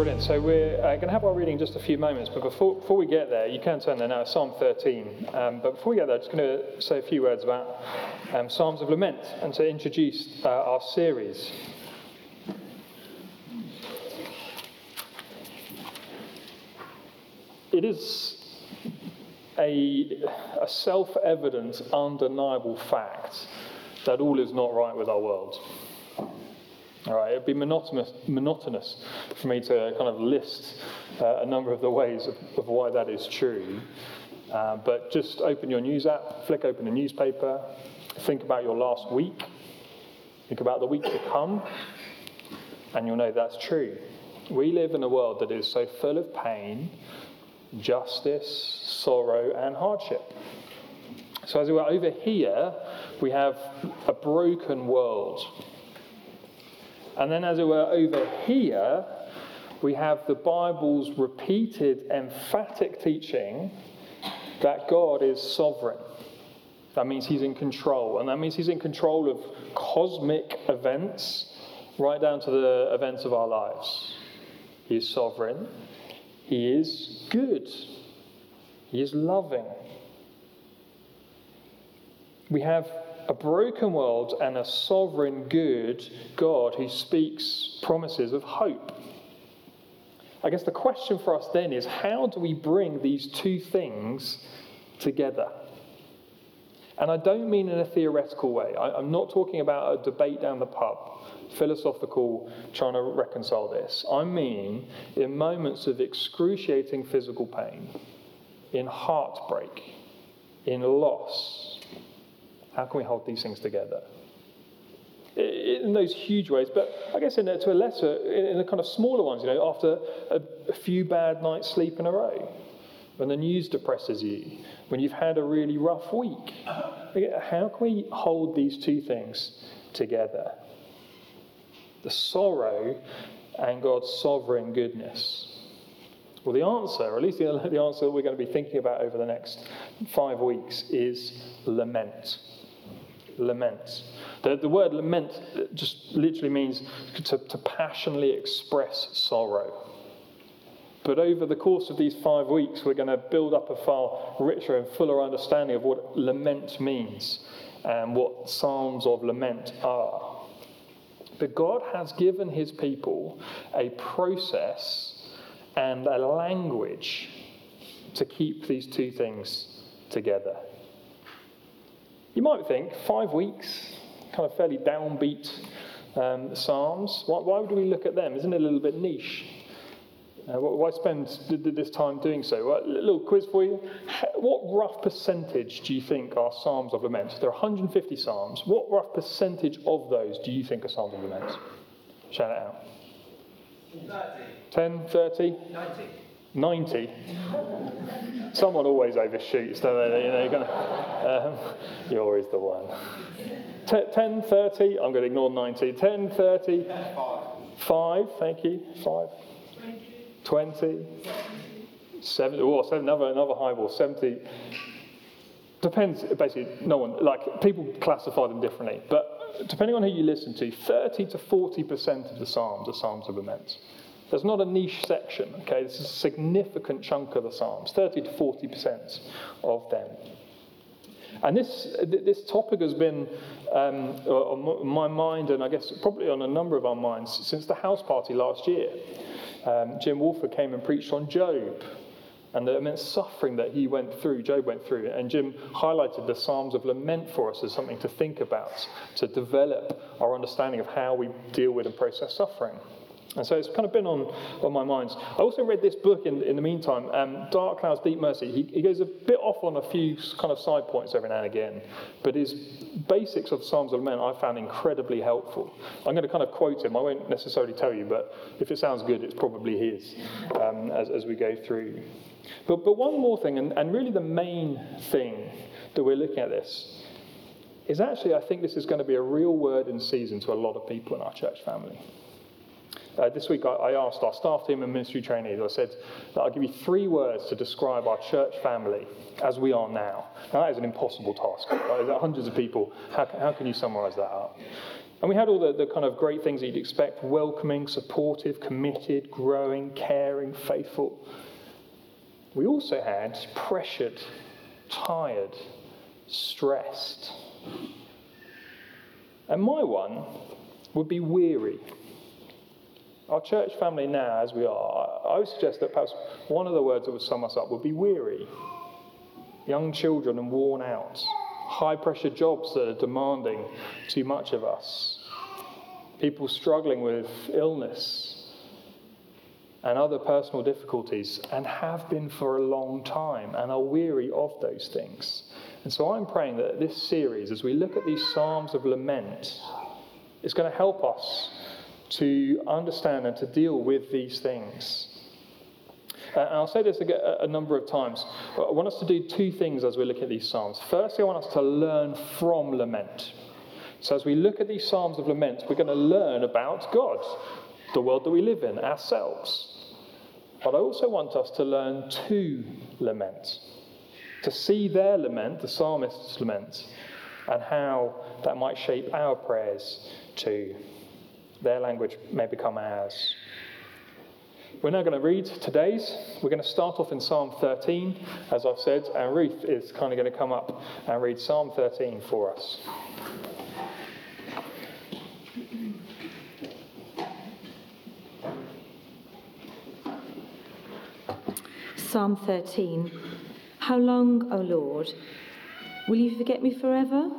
Brilliant. So we're uh, going to have our reading in just a few moments, but before, before we get there, you can turn there now, Psalm 13. Um, but before we get there, I'm just going to say a few words about um, Psalms of Lament and to introduce uh, our series. It is a, a self evident, undeniable fact that all is not right with our world. All right, it'd be monotonous, monotonous for me to kind of list uh, a number of the ways of, of why that is true. Uh, but just open your news app, flick open a newspaper, think about your last week, think about the week to come, and you'll know that's true. We live in a world that is so full of pain, justice, sorrow, and hardship. So, as we were over here, we have a broken world and then, as it were, over here, we have the Bible's repeated emphatic teaching that God is sovereign. That means he's in control. And that means he's in control of cosmic events, right down to the events of our lives. He is sovereign. He is good. He is loving. We have a broken world and a sovereign, good God who speaks promises of hope. I guess the question for us then is how do we bring these two things together? And I don't mean in a theoretical way. I, am not talking about a debate down the pub, philosophical, trying to reconcile this. I mean in moments of excruciating physical pain, in heartbreak, in loss, how can we hold these things together? In those huge ways, but I guess in a, to a lesser, in the kind of smaller ones, you know, after a, a few bad nights' sleep in a row, when the news depresses you, when you've had a really rough week, how can we hold these two things together? The sorrow and God's sovereign goodness. Well, the answer, or at least the, the answer we're going to be thinking about over the next five weeks, is lament lament. The, the word lament just literally means to, to passionately express sorrow. But over the course of these five weeks, we're going to build up a far richer and fuller understanding of what lament means and what psalms of lament are. But God has given his people a process and a language to keep these two things together. You might think five weeks, kind of fairly downbeat um, Psalms. Why, why, would we look at them? Isn't it a little bit niche? Uh, why spend this time doing so? Well, a little quiz for you. What rough percentage do you think are Psalms of Lament? There are 150 Psalms. What rough percentage of those do you think are Psalms of Lament? Shout it out. 30. 10, 30? 90. 90. Someone always overshoots, don't they? You know, you're, gonna, um, you're always the one. 10, 30, I'm going to ignore 90. 10, 30, 5, thank you, 5. 20, 70, oh, another, another high ball, 70. Depends, basically, no one, like, people classify them differently, but depending on who you listen to, 30 to 40% of the Psalms are Psalms of lament. There's not a niche section, okay? This is a significant chunk of the Psalms, 30 to 40% of them. And this, this topic has been um, on my mind, and I guess probably on a number of our minds, since the house party last year. Um, Jim Wolford came and preached on Job and the immense suffering that he went through, Job went through. And Jim highlighted the Psalms of Lament for us as something to think about, to develop our understanding of how we deal with and process suffering. And so it's kind of been on, on my mind. I also read this book in, in the meantime, um, Dark Clouds, Deep Mercy. He, he, goes a bit off on a few kind of side points every now and again, but his basics of Psalms of Lament I found incredibly helpful. I'm going to kind of quote him. I won't necessarily tell you, but if it sounds good, it's probably his um, as, as we go through. But, but one more thing, and, and really the main thing that we're looking at this, is actually I think this is going to be a real word in season to a lot of people in our church family. Uh, this week, I, I, asked our staff team and ministry trainees, I said that I'll give you three words to describe our church family as we are now. Now, that is an impossible task. Right? Hundreds of people. How, how can you summarize that up? And we had all the, the kind of great things that you'd expect welcoming, supportive, committed, growing, caring, faithful. We also had pressured, tired, stressed. And my one would be weary. Our church family now, as we are, I would suggest that perhaps one of the words that would sum us up would be weary. Young children and worn out high pressure jobs that are demanding too much of us, people struggling with illness and other personal difficulties, and have been for a long time and are weary of those things. And so I'm praying that this series, as we look at these Psalms of lament, is going to help us to understand and to deal with these things. Uh, and I'll say this a, a number of times. I want us to do two things as we look at these Psalms. Firstly, I want us to learn from lament. So, as we look at these Psalms of lament, we're going to learn about God, the world that we live in, ourselves. But I also want us to learn to lament, to see their lament, the psalmist's lament, and how that might shape our prayers too. Their language may become ours. We're now going to read today's. We're going to start off in Psalm 13, as I've said, and Ruth is kind of going to come up and read Psalm 13 for us. Psalm 13 How long, O Lord, will you forget me forever?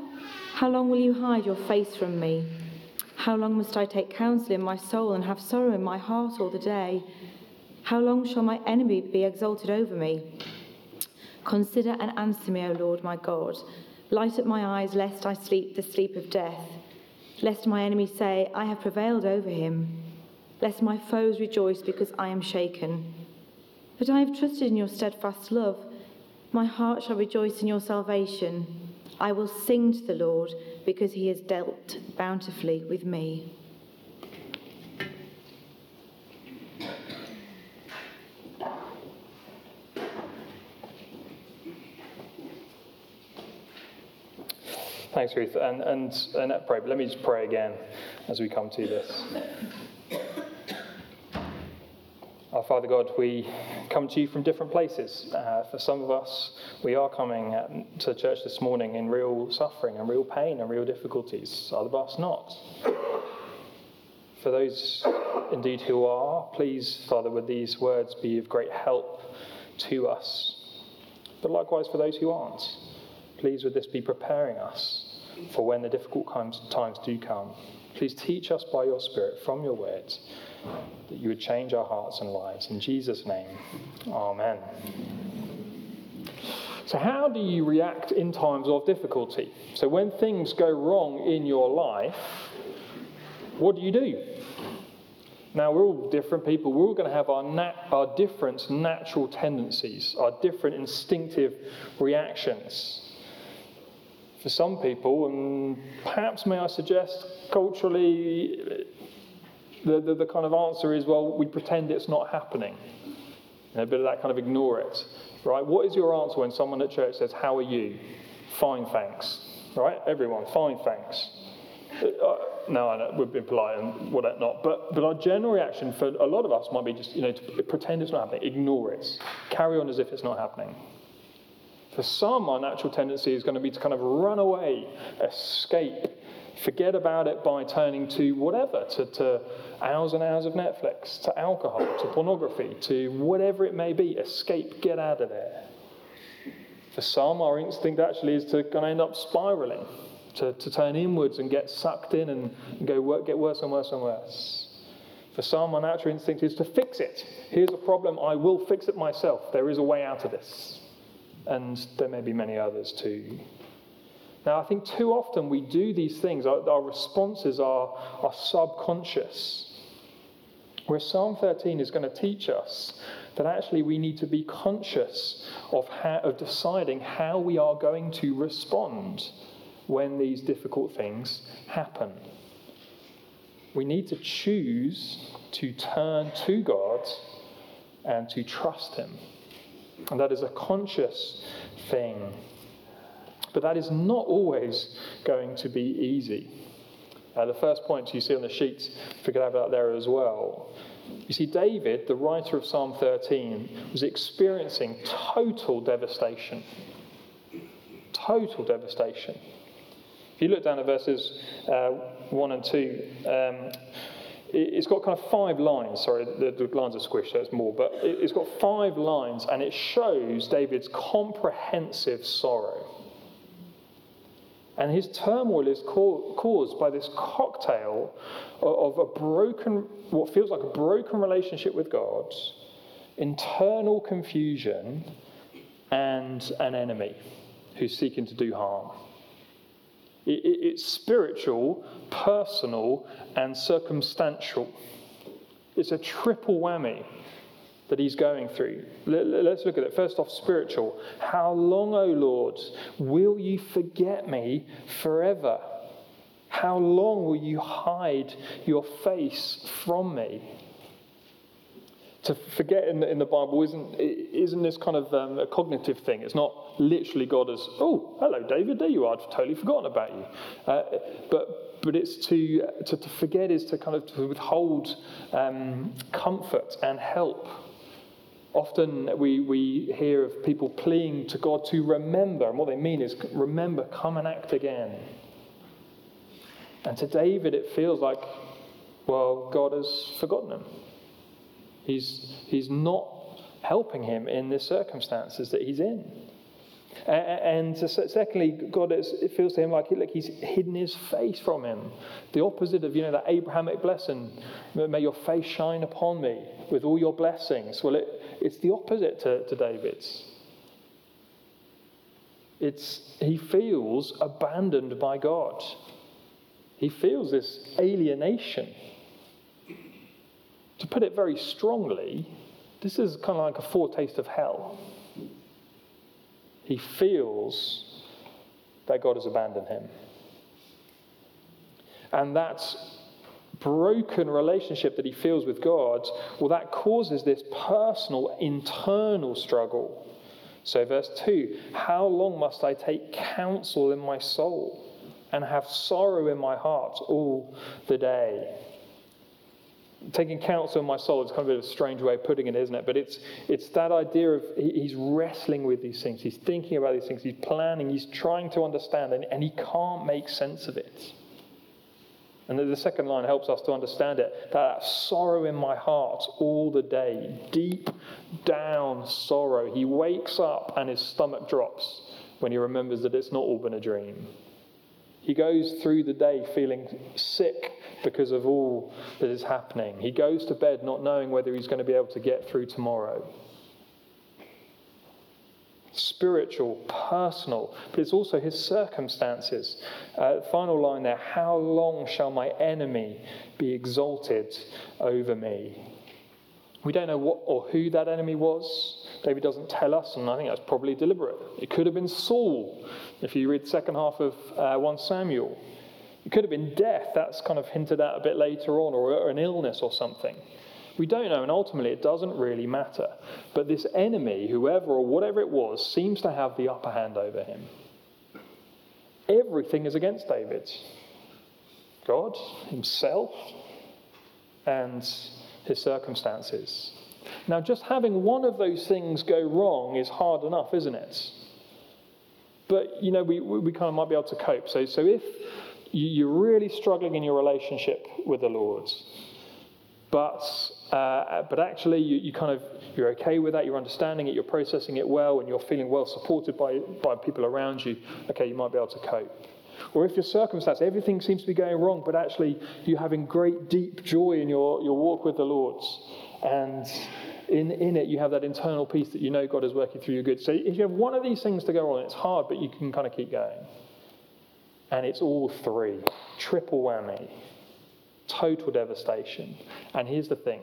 How long will you hide your face from me? How long must I take counsel in my soul and have sorrow in my heart all the day? How long shall my enemy be exalted over me? Consider and answer me, O Lord my God. Light up my eyes, lest I sleep the sleep of death. Lest my enemy say, I have prevailed over him. Lest my foes rejoice because I am shaken. But I have trusted in your steadfast love. My heart shall rejoice in your salvation. I will sing to the Lord because he has dealt bountifully with me. Thanks, Ruth. And, and, and uh, pray, but let me just pray again as we come to this. Our Father God, we come to you from different places. Uh, for some of us, we are coming at, to church this morning in real suffering and real pain and real difficulties. Other of us not. For those indeed who are, please, Father, would these words be of great help to us. But likewise for those who aren't. Please, would this be preparing us for when the difficult times, times do come? Please teach us by your Spirit from your words that you would change our hearts and lives. In Jesus' name, Amen. So, how do you react in times of difficulty? So, when things go wrong in your life, what do you do? Now, we're all different people. We're all going to have our, nat- our different natural tendencies, our different instinctive reactions for some people, and perhaps may I suggest culturally, the, the, the kind of answer is well, we pretend it's not happening. a bit of that kind of ignore it, right? What is your answer when someone at church says, How are you? Fine, thanks. Right? Everyone, fine, thanks. Uh, no, I know, we've been polite and what not. But, but our general reaction for a lot of us might be just, you know, to pretend it's not happening, ignore it, carry on as if it's not happening. For some, our natural tendency is going to be to kind of run away, escape, forget about it by turning to whatever, to, to hours and hours of Netflix, to alcohol, to pornography, to whatever it may be. Escape, get out of there. For some, our instinct actually is to kind of end up spiraling, to, to turn inwards and get sucked in and, go get worse and worse and worse. For some, our natural instinct is to fix it. Here's a problem, I will fix it myself. There is a way out of this and there may be many others too. Now, I think too often we do these things, our, our responses are, are subconscious. Where Psalm 13 is going to teach us that actually we need to be conscious of, how, of deciding how we are going to respond when these difficult things happen. We need to choose to turn to God and to trust Him. And that is a conscious thing. But that is not always going to be easy. Uh, the first point you see on the sheets, if we could have that there as well. You see, David, the writer of Psalm 13, was experiencing total devastation. Total devastation. If you look down at verses uh, 1 and 2, um, it's got kind of five lines. Sorry, the, the lines are squished, so it's more, but it, it's got five lines, and it shows David's comprehensive sorrow. And his turmoil is caused by this cocktail of a broken, what feels like a broken relationship with God, internal confusion, and an enemy who's seeking to do harm. It's spiritual, personal, and circumstantial. It's a triple whammy that he's going through. Let's look at it. First off, spiritual. How long, O Lord, will you forget me forever? How long will you hide your face from me? To forget in the, in the Bible isn't, isn't this kind of um, a cognitive thing. It's not literally God as, oh, hello, David, there you are. I've totally forgotten about you. Uh, but, but it's to, to, to, forget is to kind of to withhold um, comfort and help. Often we, we hear of people pleading to God to remember, and what they mean is remember, come and act again. And to David, it feels like, well, God has forgotten him. He's, he's not helping him in the circumstances that he's in. And secondly, God, it feels to him like, like he's hidden his face from him. The opposite of, you know, that Abrahamic blessing, may your face shine upon me with all your blessings. Well, it, it's the opposite to, to David's. It's, he feels abandoned by God. He feels this alienation. To put it very strongly, this is kind of like a foretaste of hell. He feels that God has abandoned him. And that broken relationship that he feels with God, well, that causes this personal, internal struggle. So, verse 2 How long must I take counsel in my soul and have sorrow in my heart all the day? taking counsel in my soul is kind of a strange way of putting it, isn't it? But it's, it's that idea of he's wrestling with these things, he's thinking about these things, he's planning, he's trying to understand, and, and he can't make sense of it. And the second line helps us to understand it that sorrow in my heart all the day, deep down sorrow. He wakes up and his stomach drops when he remembers that it's not all been a dream. He goes through the day feeling sick because of all that is happening. He goes to bed not knowing whether he's going to be able to get through tomorrow. Spiritual, personal, but it's also his circumstances. Uh, final line there How long shall my enemy be exalted over me? We don't know what or who that enemy was. David doesn't tell us, and I think that's probably deliberate. It could have been Saul, if you read the second half of uh, 1 Samuel. It could have been death, that's kind of hinted at a bit later on, or, or an illness or something. We don't know, and ultimately it doesn't really matter. But this enemy, whoever or whatever it was, seems to have the upper hand over him. Everything is against David God, himself, and his circumstances. Now, just having one of those things go wrong is hard enough, isn't it? But, you know, we, we kind of might be able to cope. So, so if you're really struggling in your relationship with the Lord, but, uh, but actually you, you kind of, you're okay with that, you're understanding it, you're processing it well, and you're feeling well supported by, by people around you, okay, you might be able to cope. Or if your circumstance, everything seems to be going wrong, but actually you're having great deep joy in your, your walk with the Lord. And in, in it, you have that internal peace that you know God is working through your good. So if you have one of these things to go on, it's hard, but you can kind of keep going. And it's all three triple whammy, total devastation. And here's the thing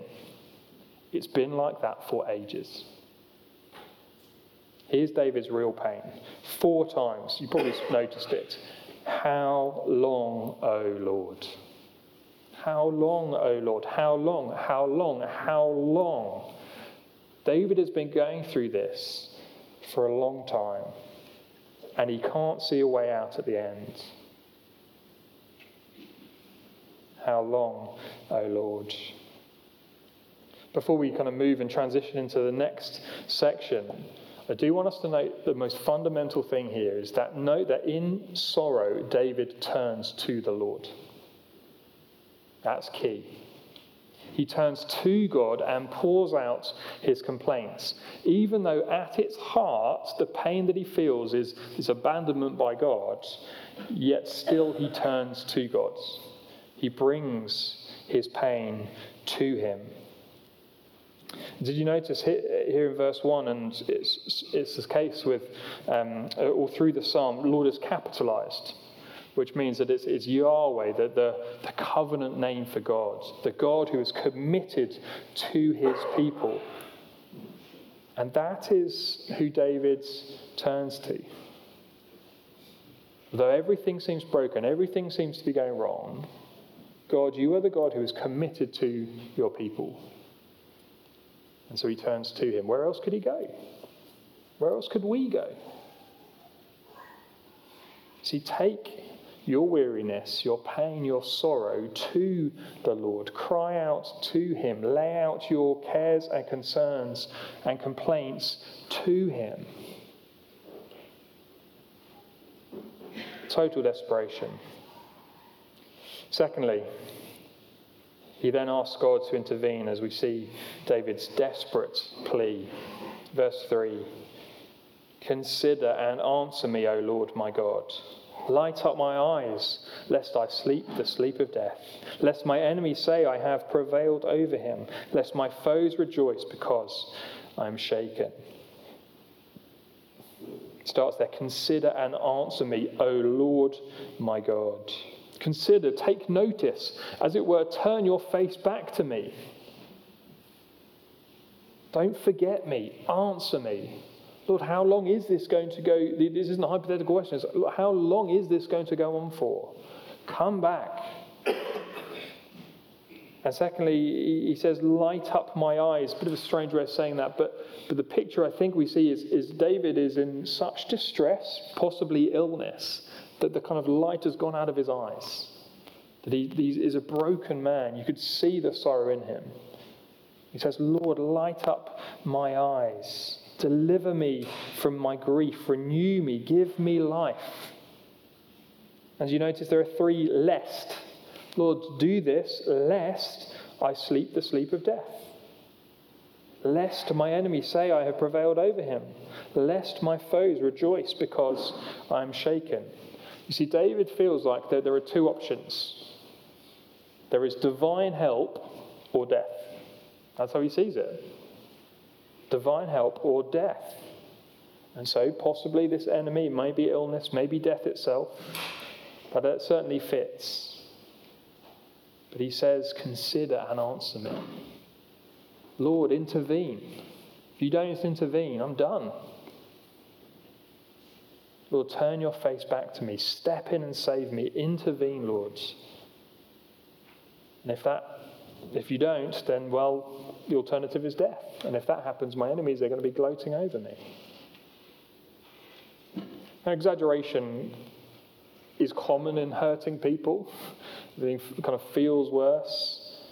it's been like that for ages. Here's David's real pain. Four times, you probably noticed it. How long, O Lord? How long, O Lord? How long? How long? How long? David has been going through this for a long time, and he can't see a way out at the end. How long, O Lord? Before we kind of move and transition into the next section, I do want us to note the most fundamental thing here is that note that in sorrow, David turns to the Lord. That's key. He turns to God and pours out his complaints, even though at its heart, the pain that he feels is, is abandonment by God, yet still he turns to God. He brings his pain to him. Did you notice here in verse 1, and it's, it's the case with um, all through the psalm, Lord is capitalized, which means that it's, it's Yahweh, the, the, the covenant name for God, the God who is committed to his people. And that is who David turns to. Though everything seems broken, everything seems to be going wrong, God, you are the God who is committed to your people. And so he turns to him. Where else could he go? Where else could we go? See, take your weariness, your pain, your sorrow to the Lord. Cry out to him. Lay out your cares and concerns and complaints to him. Total desperation. Secondly, he then asks God to intervene as we see David's desperate plea. Verse 3 Consider and answer me, O Lord my God. Light up my eyes, lest I sleep the sleep of death. Lest my enemies say I have prevailed over him. Lest my foes rejoice because I am shaken. It starts there. Consider and answer me, O Lord my God. Consider, take notice, as it were, turn your face back to me. Don't forget me. Answer me. Lord, how long is this going to go? This isn't a hypothetical question. It's, how long is this going to go on for? Come back. And secondly, he says, Light up my eyes. Bit of a strange way of saying that, but, but the picture I think we see is, is David is in such distress, possibly illness, that the kind of light has gone out of his eyes, that he, he is a broken man. You could see the sorrow in him. He says, Lord, light up my eyes. Deliver me from my grief. Renew me. Give me life. As you notice, there are three lest. Lord, do this lest I sleep the sleep of death. Lest my enemy say I have prevailed over him. Lest my foes rejoice because I am shaken. You see, David feels like there, there are two options there is divine help or death. That's how he sees it divine help or death. And so, possibly, this enemy may be illness, maybe death itself, but it certainly fits. But he says, Consider and answer me. Lord, intervene. If you don't intervene, I'm done. Lord, turn your face back to me. Step in and save me. Intervene, Lord. And if that if you don't, then well, the alternative is death. And if that happens, my enemies are going to be gloating over me. Now, exaggeration is common in hurting people. It kind of feels worse.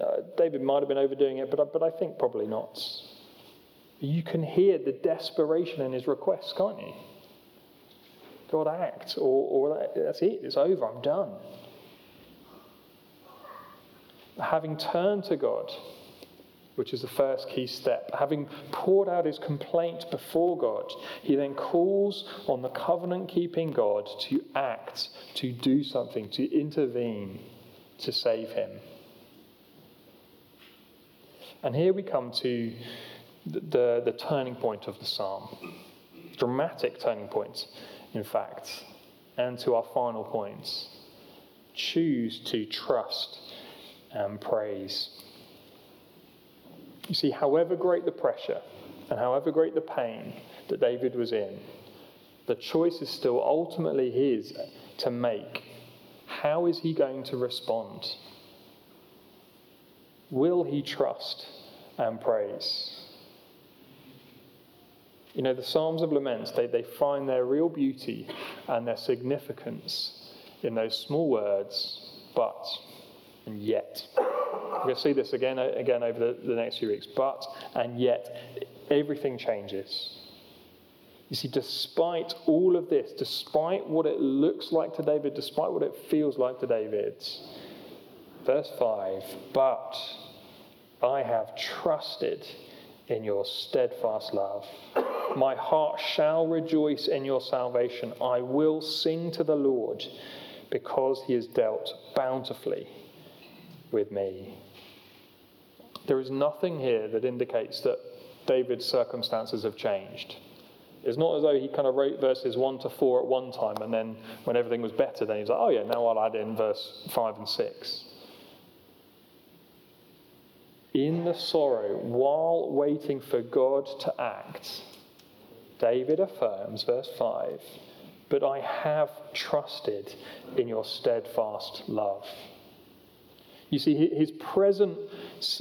Uh, David might have been overdoing it, but, but I think probably not. You can hear the desperation in his requests, can't you? God, act, or, or that's it, it's over, I'm done. Having turned to God, which is the first key step, having poured out his complaint before God, he then calls on the covenant keeping God to act, to do something, to intervene, to save him. And here we come to the, the, the turning point of the psalm. Dramatic turning point, in fact, and to our final points. Choose to trust and praise. You see, however great the pressure and however great the pain that David was in, the choice is still ultimately his to make. How is he going to respond? Will he trust and praise? You know, the Psalms of Laments, they, they find their real beauty and their significance in those small words, but And yet, we're going to see this again, uh, again over the, the next few weeks. But, and yet, everything changes. You see, despite all of this, despite what it looks like to David, despite what it feels like to David, verse 5 But I have trusted in your steadfast love. My heart shall rejoice in your salvation. I will sing to the Lord because he has dealt bountifully with me. There is nothing here that indicates that David's circumstances have changed. It's not as though he kind of wrote verses 1 to 4 at one time and then when everything was better, then he's like, oh yeah, now I'll add in verse 5 and 6 in the sorrow, while waiting for God to act, David affirms, verse 5, but I have trusted in your steadfast love. You see, his present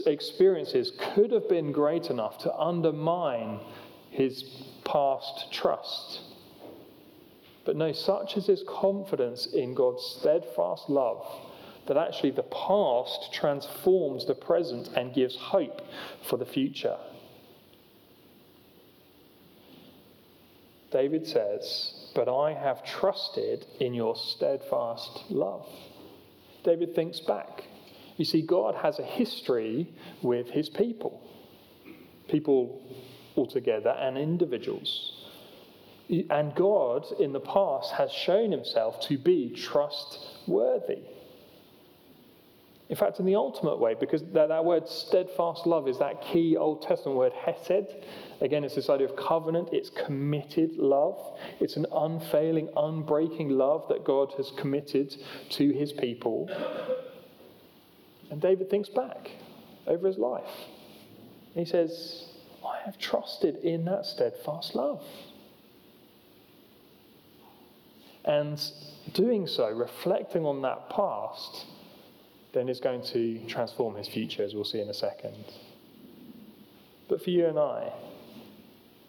experiences could have been great enough to undermine his past trust. But no, such is his confidence in God's steadfast love that actually the past transforms the present and gives hope for the future. David says, But I have trusted in your steadfast love. David thinks back. You see, God has a history with his people, people altogether and individuals. And God in the past has shown himself to be trustworthy. In fact, in the ultimate way, because that, that word steadfast love is that key Old Testament word hesed. Again, it's this idea of covenant, it's committed love. It's an unfailing, unbreaking love that God has committed to his people. And David thinks back over his life. He says, I have trusted in that steadfast love. And doing so, reflecting on that past, then is going to transform his future, as we'll see in a second. But for you and I,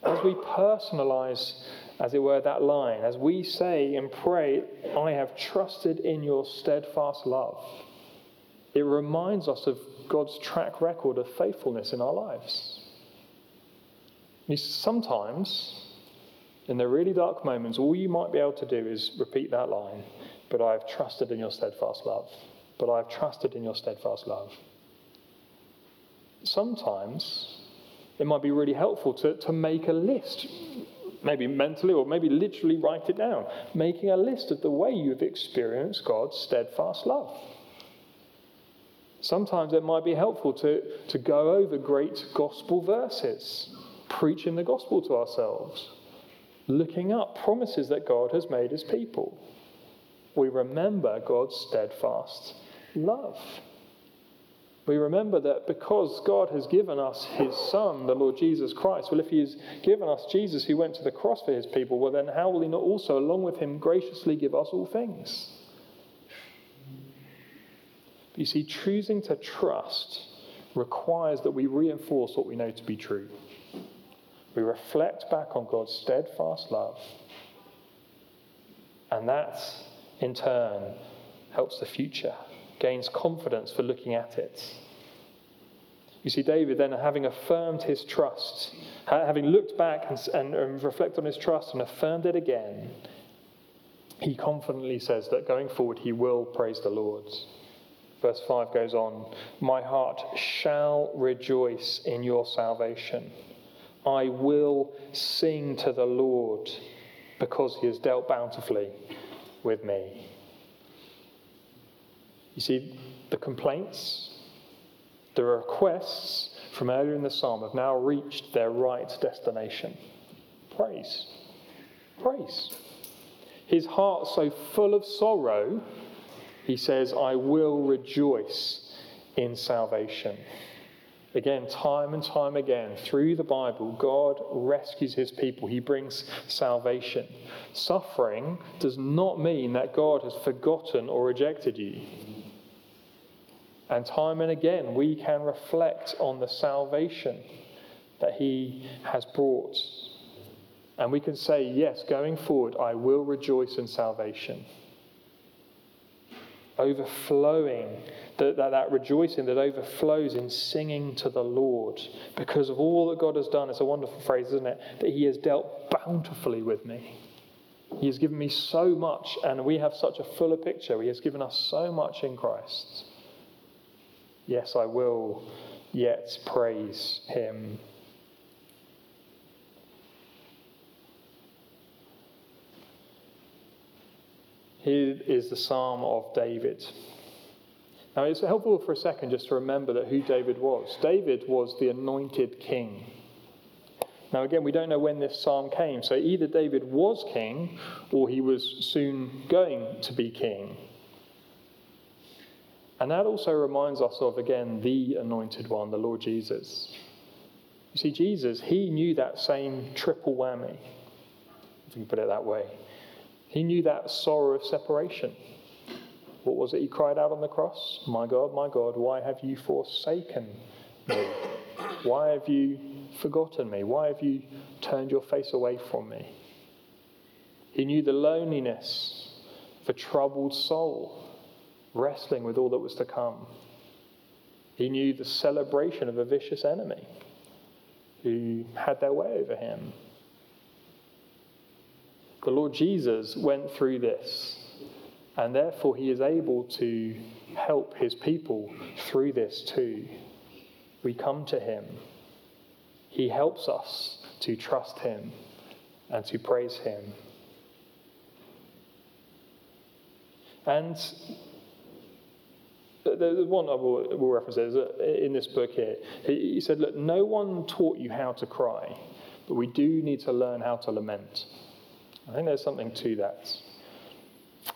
as we personalize, as it were, that line, as we say and pray, I have trusted in your steadfast love, it reminds us of God's track record of faithfulness in our lives. Sometimes, in the really dark moments, all you might be able to do is repeat that line, but I have trusted in your steadfast love but I have trusted in your steadfast love. Sometimes it might be really helpful to, to make a list, maybe mentally or maybe literally write it down, making a list of the way you've experienced God's steadfast love. Sometimes it might be helpful to, to go over great gospel verses, preaching the gospel to ourselves, looking up promises that God has made his people. We remember God's steadfast love. We remember that because God has given us his Son, the Lord Jesus Christ, well, if he has given us Jesus who went to the cross for his people, well, then how will he not also, along with him, graciously give us all things? You see, choosing to trust requires that we reinforce what we know to be true. We reflect back on God's steadfast love, and that, in turn, helps the future gains confidence for looking at it. You see, David then, having affirmed his trust, having looked back and, and, and reflected on his trust and affirmed it again, he confidently says that going forward he will praise the Lord. Verse 5 goes on My heart shall rejoice in your salvation. I will sing to the Lord because he has dealt bountifully with me. You see, the complaints, the requests from earlier in the psalm have now reached their right destination. Praise. Praise. His heart so full of sorrow, he says, I will rejoice in salvation. Again, time and time again, through the Bible, God rescues his people. He brings salvation. Suffering does not mean that God has forgotten or rejected you. And time and again, we can reflect on the salvation that He has brought. And we can say, Yes, going forward, I will rejoice in salvation. Overflowing that, that, that rejoicing that overflows in singing to the Lord because of all that God has done. It's a wonderful phrase, isn't it? That He has dealt bountifully with me. He has given me so much, and we have such a fuller picture. He has given us so much in Christ. Yes, I will yet praise Him. Here is the Psalm of David. Now, it's helpful for a second just to remember that who David was. David was the anointed king. Now, again, we don't know when this psalm came, so either David was king or he was soon going to be king. And that also reminds us of, again, the anointed one, the Lord Jesus. You see, Jesus, he knew that same triple whammy, if you can put it that way. He knew that sorrow of separation. What was it he cried out on the cross? My God, my God, why have you forsaken me? Why have you forgotten me? Why have you turned your face away from me? He knew the loneliness of a troubled soul, wrestling with all that was to come. He knew the celebration of a vicious enemy who had their way over him. The Lord Jesus went through this, and therefore he is able to help his people through this too. We come to him. He helps us to trust him and to praise him. And the one I will, will reference is in this book here. He said, Look, no one taught you how to cry, but we do need to learn how to lament. I think there's something to that.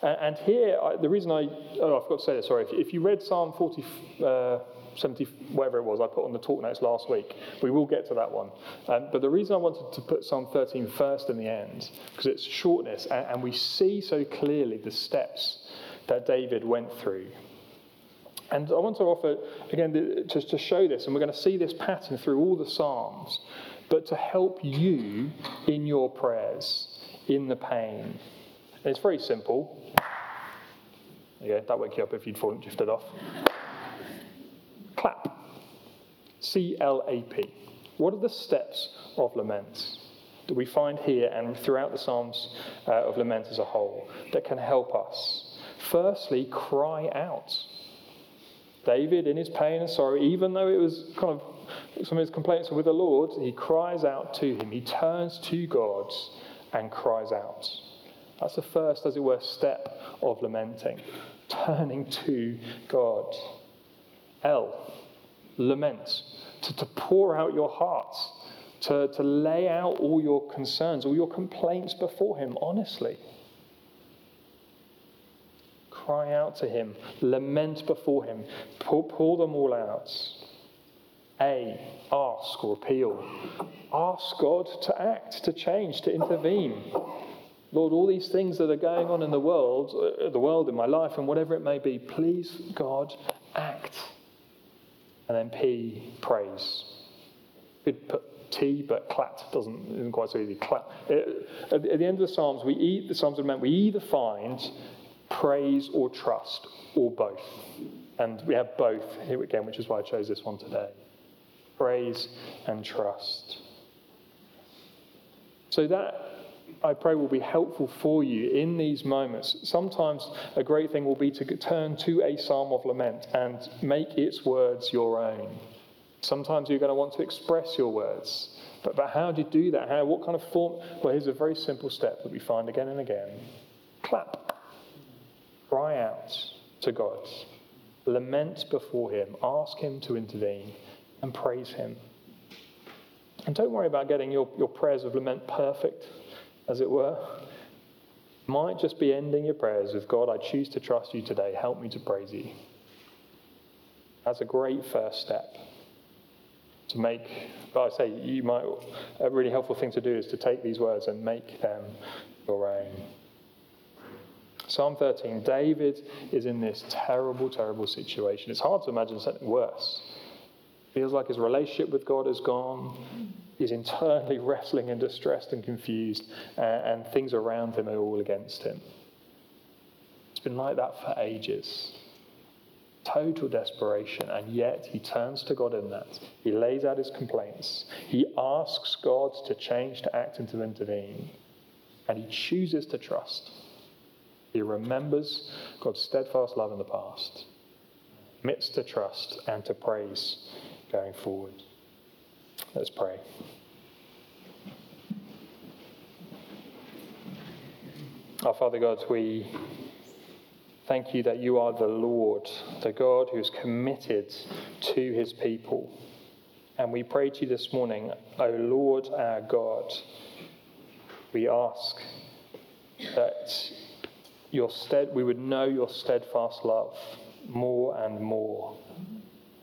And here, the reason I, oh, I forgot to say this, sorry. If, you read Psalm 40, uh, 70, whatever it was, I put on the talk notes last week, we will get to that one. Um, but the reason I wanted to put Psalm 13 first in the end, because it's shortness, and, and we see so clearly the steps that David went through. And I want to offer, again, just to show this, and we're going to see this pattern through all the Psalms, but to help you in your prayers in the pain. And it's very simple. Yeah, that wake you up if you'd fallen drifted off. Clap. C L A P. What are the steps of lament that we find here and throughout the Psalms uh, of lament as a whole that can help us? Firstly, cry out. David, in his pain and sorrow, even though it was kind of some of his complaints were with the Lord, he cries out to him. He turns to God and cries out. That's the first, as it were, step of lamenting, turning to God. L, lament, to, to pour out your heart, to, to lay out all your concerns, all your complaints before Him, honestly. Cry out to Him, lament before Him, pour, pour them all out. A, ask or appeal. Ask God to act, to change, to intervene. Lord, all these things that are going on in the world, uh, the world, in my life, and whatever it may be, please, God, act. And then P, praise. Could put T, but clap doesn't isn't quite so easy. Clap. Uh, at the end of the Psalms, we eat the Psalms of Lament. We either find praise or trust, or both, and we have both here again, which is why I chose this one today praise, and trust. So, that I pray will be helpful for you in these moments. Sometimes a great thing will be to turn to a psalm of lament and make its words your own. Sometimes you're going to want to express your words. But, but how do you do that? How, what kind of form? Well, here's a very simple step that we find again and again clap, cry out to God, lament before Him, ask Him to intervene and praise Him. And don't worry about getting your, your prayers of lament perfect, as it were. Might just be ending your prayers with God, I choose to trust you today. Help me to praise you. That's a great first step to make, well, I say, you might, a really helpful thing to do is to take these words and make them your own. Psalm 13, David is in this terrible, terrible situation. It's hard to imagine something worse feels like his relationship with God is gone. He's internally wrestling and distressed and confused, uh, and things around him are all against him. It's been like that for ages. total desperation, and yet he turns to God in that. He lays out his complaints. He asks God to change, to act, and to intervene. And he chooses to trust. He remembers God's steadfast love in the past, admits to trust and to praise going forward. Let's pray. Our Father God, we Thank you that you are the Lord, the God who's committed to his people. And we pray to you this morning, O Lord our God, we ask that your stead, we would know your steadfast love more and more,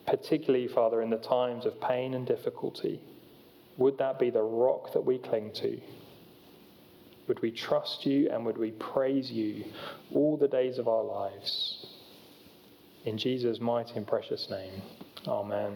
particularly, Father, in the times of pain and difficulty. Would that be the rock that we cling to? Would we trust you and would we praise you all the days of our lives? In Jesus' mighty and precious name, amen.